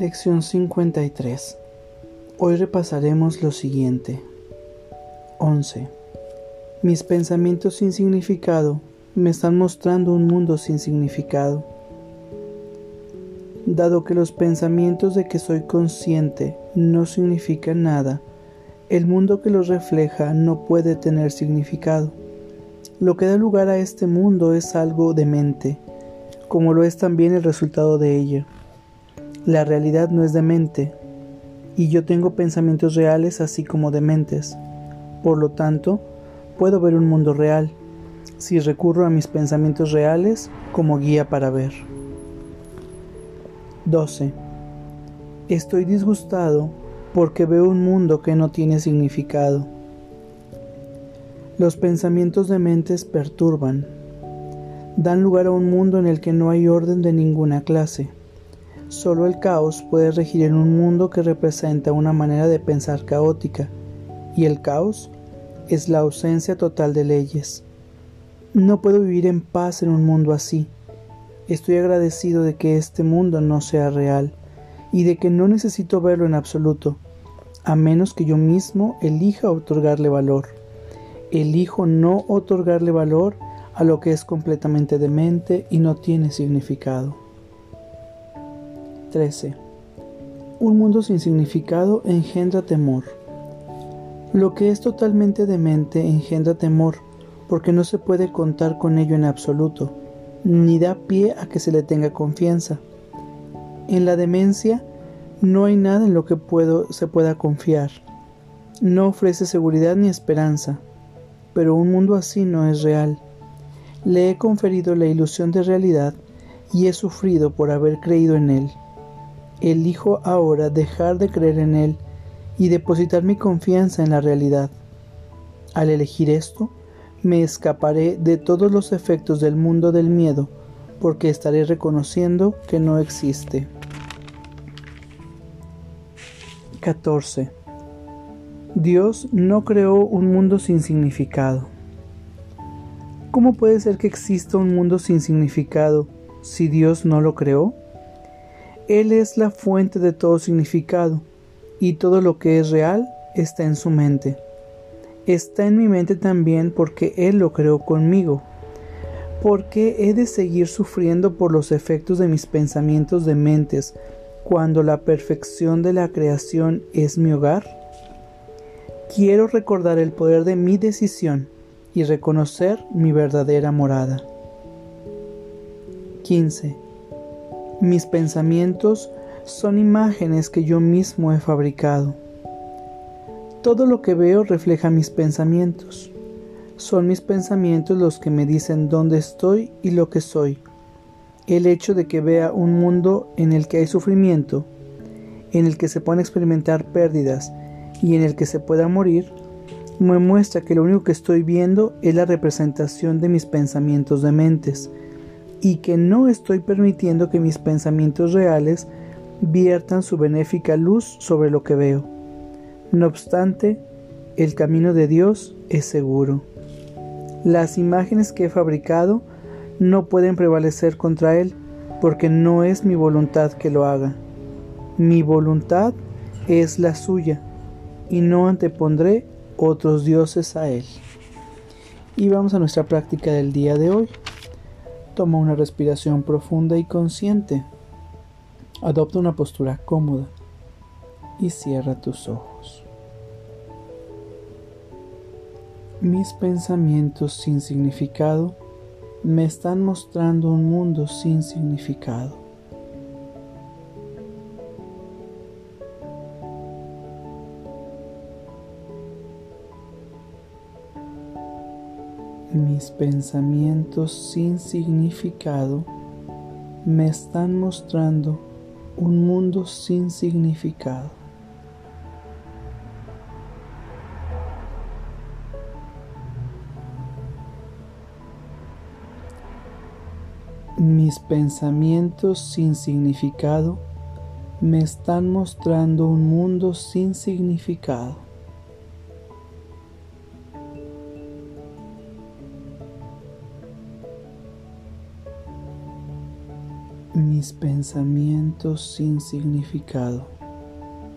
Lección 53. Hoy repasaremos lo siguiente. 11. Mis pensamientos sin significado me están mostrando un mundo sin significado. Dado que los pensamientos de que soy consciente no significan nada, el mundo que los refleja no puede tener significado. Lo que da lugar a este mundo es algo de mente, como lo es también el resultado de ella. La realidad no es demente, y yo tengo pensamientos reales así como dementes. Por lo tanto, puedo ver un mundo real, si recurro a mis pensamientos reales como guía para ver. 12. Estoy disgustado porque veo un mundo que no tiene significado. Los pensamientos de mentes perturban, dan lugar a un mundo en el que no hay orden de ninguna clase. Solo el caos puede regir en un mundo que representa una manera de pensar caótica, y el caos es la ausencia total de leyes. No puedo vivir en paz en un mundo así. Estoy agradecido de que este mundo no sea real y de que no necesito verlo en absoluto, a menos que yo mismo elija otorgarle valor. Elijo no otorgarle valor a lo que es completamente demente y no tiene significado. 13. Un mundo sin significado engendra temor. Lo que es totalmente demente engendra temor porque no se puede contar con ello en absoluto, ni da pie a que se le tenga confianza. En la demencia no hay nada en lo que se pueda confiar. No ofrece seguridad ni esperanza, pero un mundo así no es real. Le he conferido la ilusión de realidad y he sufrido por haber creído en él. Elijo ahora dejar de creer en él y depositar mi confianza en la realidad. Al elegir esto, me escaparé de todos los efectos del mundo del miedo, porque estaré reconociendo que no existe. 14. Dios no creó un mundo sin significado. ¿Cómo puede ser que exista un mundo sin significado si Dios no lo creó? Él es la fuente de todo significado, y todo lo que es real está en su mente está en mi mente también porque Él lo creó conmigo. ¿Por qué he de seguir sufriendo por los efectos de mis pensamientos de mentes cuando la perfección de la creación es mi hogar? Quiero recordar el poder de mi decisión y reconocer mi verdadera morada. 15. Mis pensamientos son imágenes que yo mismo he fabricado. Todo lo que veo refleja mis pensamientos. Son mis pensamientos los que me dicen dónde estoy y lo que soy. El hecho de que vea un mundo en el que hay sufrimiento, en el que se pueden experimentar pérdidas y en el que se pueda morir, me muestra que lo único que estoy viendo es la representación de mis pensamientos de mentes y que no estoy permitiendo que mis pensamientos reales viertan su benéfica luz sobre lo que veo. No obstante, el camino de Dios es seguro. Las imágenes que he fabricado no pueden prevalecer contra Él, porque no es mi voluntad que lo haga. Mi voluntad es la suya, y no antepondré otros dioses a Él. Y vamos a nuestra práctica del día de hoy. Toma una respiración profunda y consciente. Adopta una postura cómoda y cierra tus ojos. Mis pensamientos sin significado me están mostrando un mundo sin significado. Mis pensamientos sin significado me están mostrando un mundo sin significado. Mis pensamientos sin significado me están mostrando un mundo sin significado. Mis pensamientos sin significado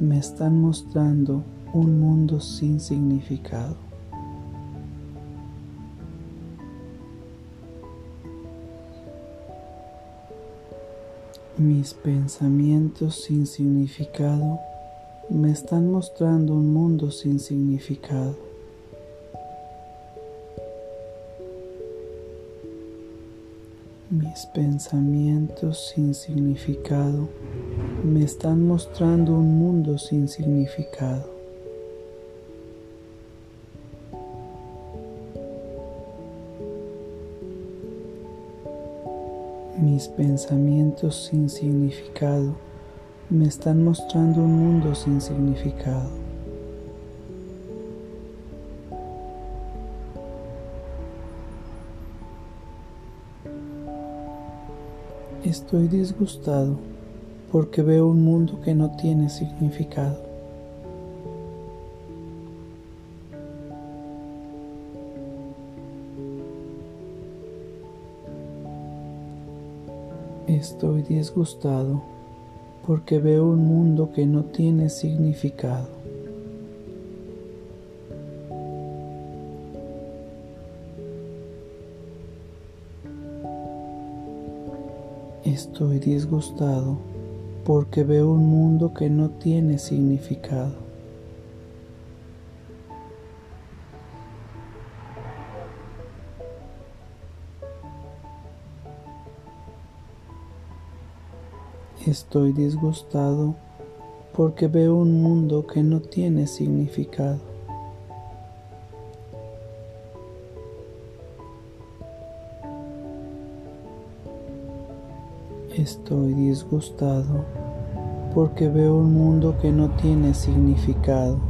me están mostrando un mundo sin significado. Mis pensamientos sin significado me están mostrando un mundo sin significado. Mis pensamientos sin significado me están mostrando un mundo sin significado. Mis pensamientos sin significado me están mostrando un mundo sin significado. Estoy disgustado porque veo un mundo que no tiene significado. Estoy disgustado porque veo un mundo que no tiene significado. Estoy disgustado porque veo un mundo que no tiene significado. Estoy disgustado porque veo un mundo que no tiene significado. Estoy disgustado porque veo un mundo que no tiene significado.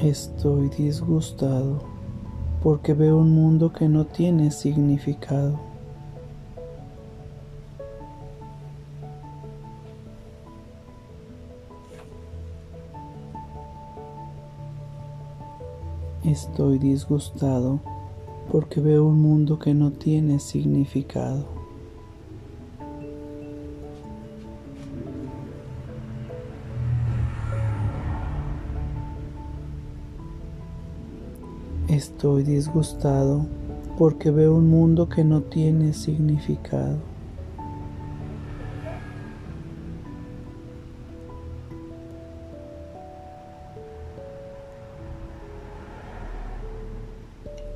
Estoy disgustado porque veo un mundo que no tiene significado. Estoy disgustado porque veo un mundo que no tiene significado. Estoy disgustado porque veo un mundo que no tiene significado.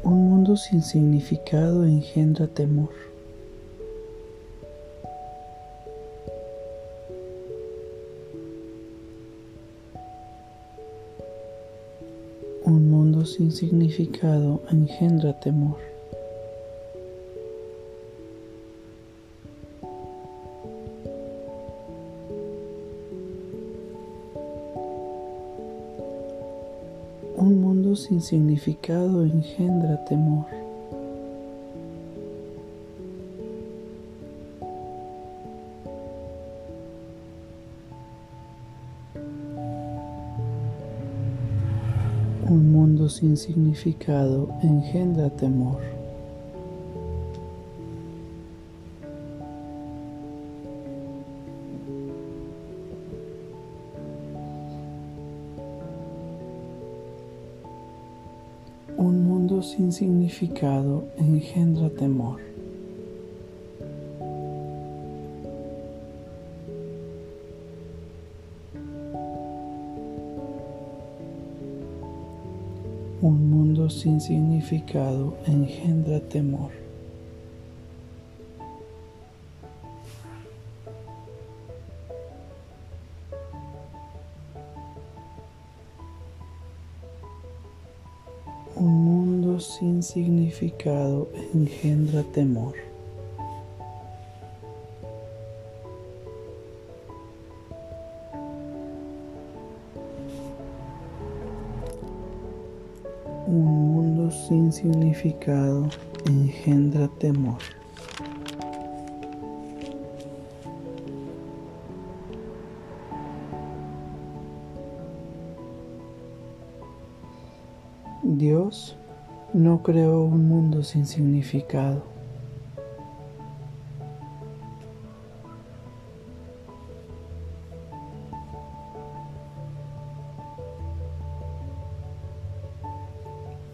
Un mundo sin significado engendra temor. Un mundo sin significado engendra temor. Un mundo sin significado engendra temor. Un mundo sin significado engendra temor. Mundo sin significado engendra temor. Un mundo sin significado engendra temor. Sin significado engendra temor. Un mundo sin significado engendra temor. Dios no creó un mundo sin significado.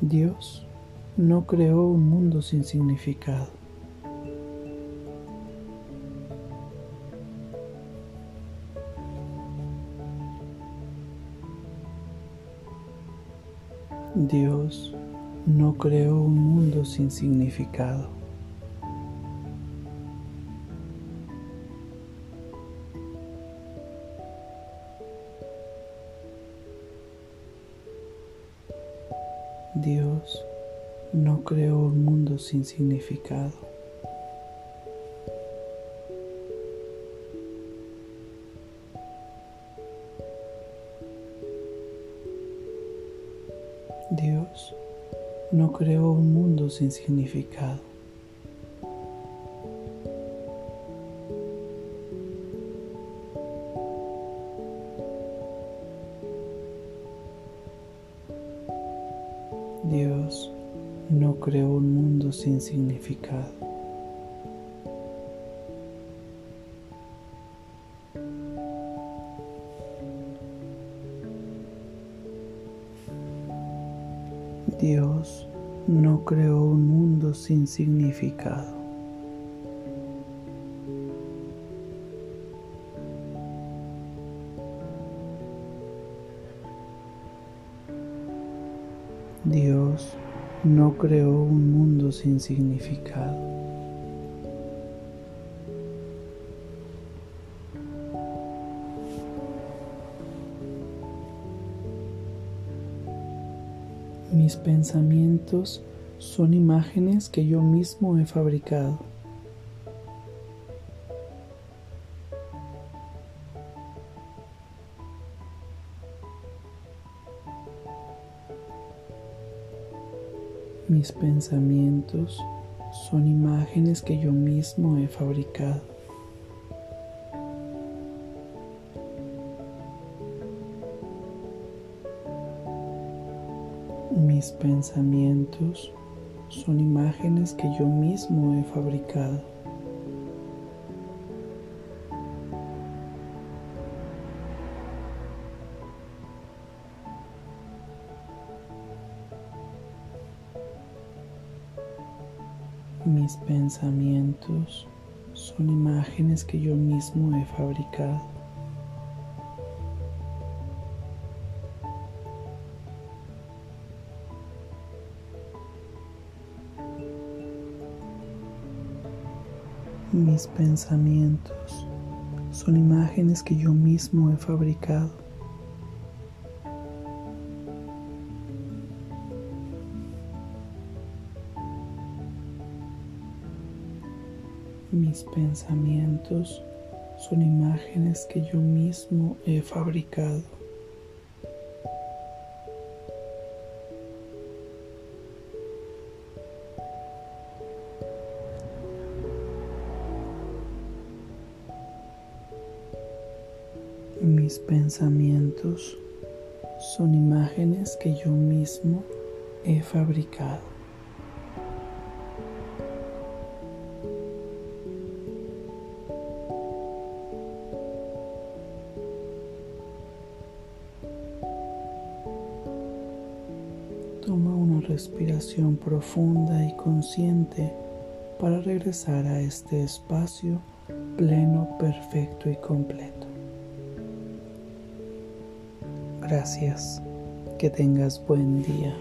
Dios no creó un mundo sin significado. Dios no creó un mundo sin significado. Dios no creó un mundo sin significado. Creó un mundo sin significado. Dios no creó un mundo sin significado. Dios no creó un mundo sin significado. Dios no creó un mundo sin significado. Mis pensamientos son imágenes que yo mismo he fabricado. Mis pensamientos son imágenes que yo mismo he fabricado. Mis pensamientos son imágenes que yo mismo he fabricado. Mis pensamientos son imágenes que yo mismo he fabricado. Mis pensamientos son imágenes que yo mismo he fabricado. Mis pensamientos son imágenes que yo mismo he fabricado. Mis pensamientos son imágenes que yo mismo he fabricado. Toma una respiración profunda y consciente para regresar a este espacio pleno, perfecto y completo. Gracias. Que tengas buen día.